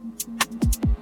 trident. Criminals move in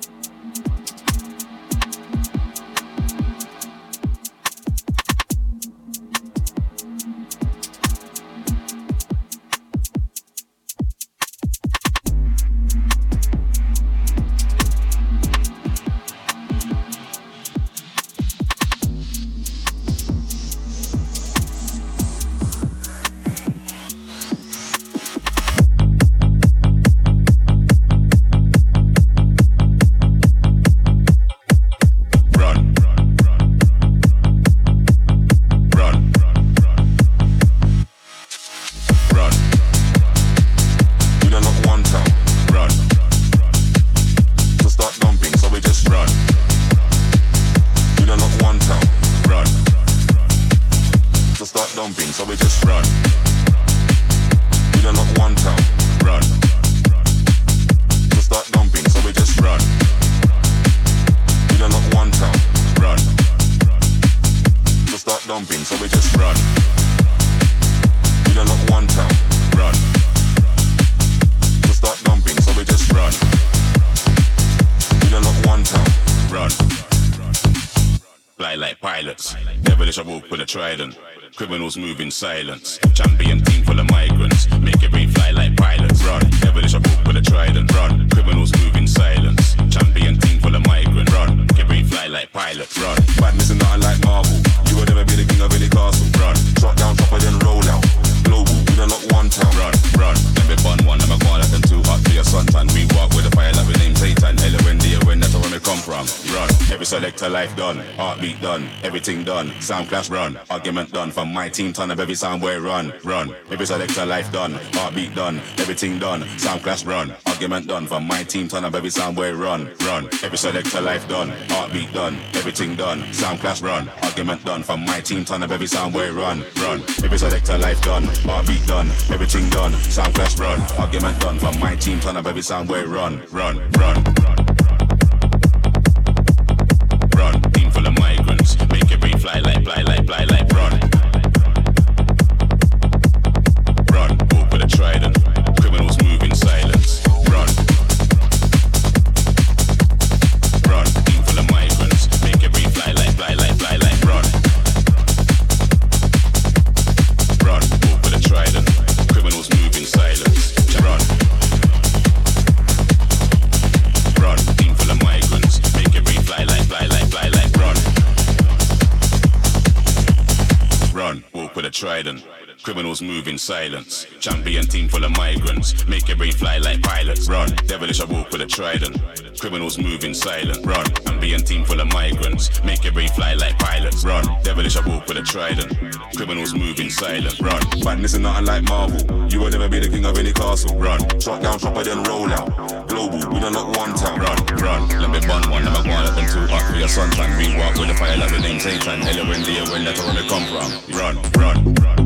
silence. Everything done. Sound clash run. Argument done. From my team, turn of every sound where run. Run. Every selector life done. Heartbeat done. Everything done. Sound clash run. Argument done. From my team, turn of every sound where run. Run. Every selector life done. Heartbeat done. Everything done. Sound clash run. Argument done. From my team, ton of every sound where run. Run. Every selector life done. Heartbeat done. Everything done. Sound clash run. Argument done. From my team, ton of every sound where run. Run. Run. Run. Move in silence. Champion team full of migrants. Make it rain fly like pilots. Run, devilish I walk with a trident. Criminals move in silence. Run, ambient team full of migrants. Make it rain fly like pilots. Run, devilish I walk with a trident. Criminals move in silence. Run, badness is nothing like Marvel. You will never be the king of any castle. Run, shot down, chopper, then roll out. Global, we don't lock one town. Run, run, let me bun one. I'm a one up and two hot for your sunshine. We walk with the fire like the name Satan. When the when that's where we come from. Run, run. Run.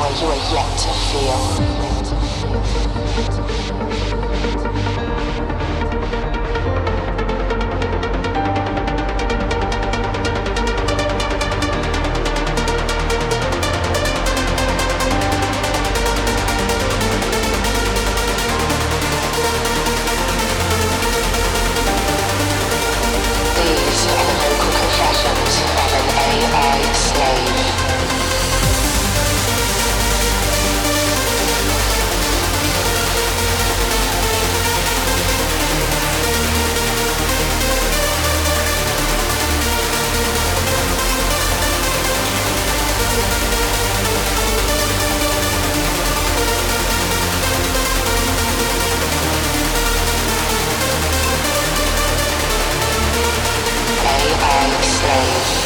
Power you are yet to feel. Jones.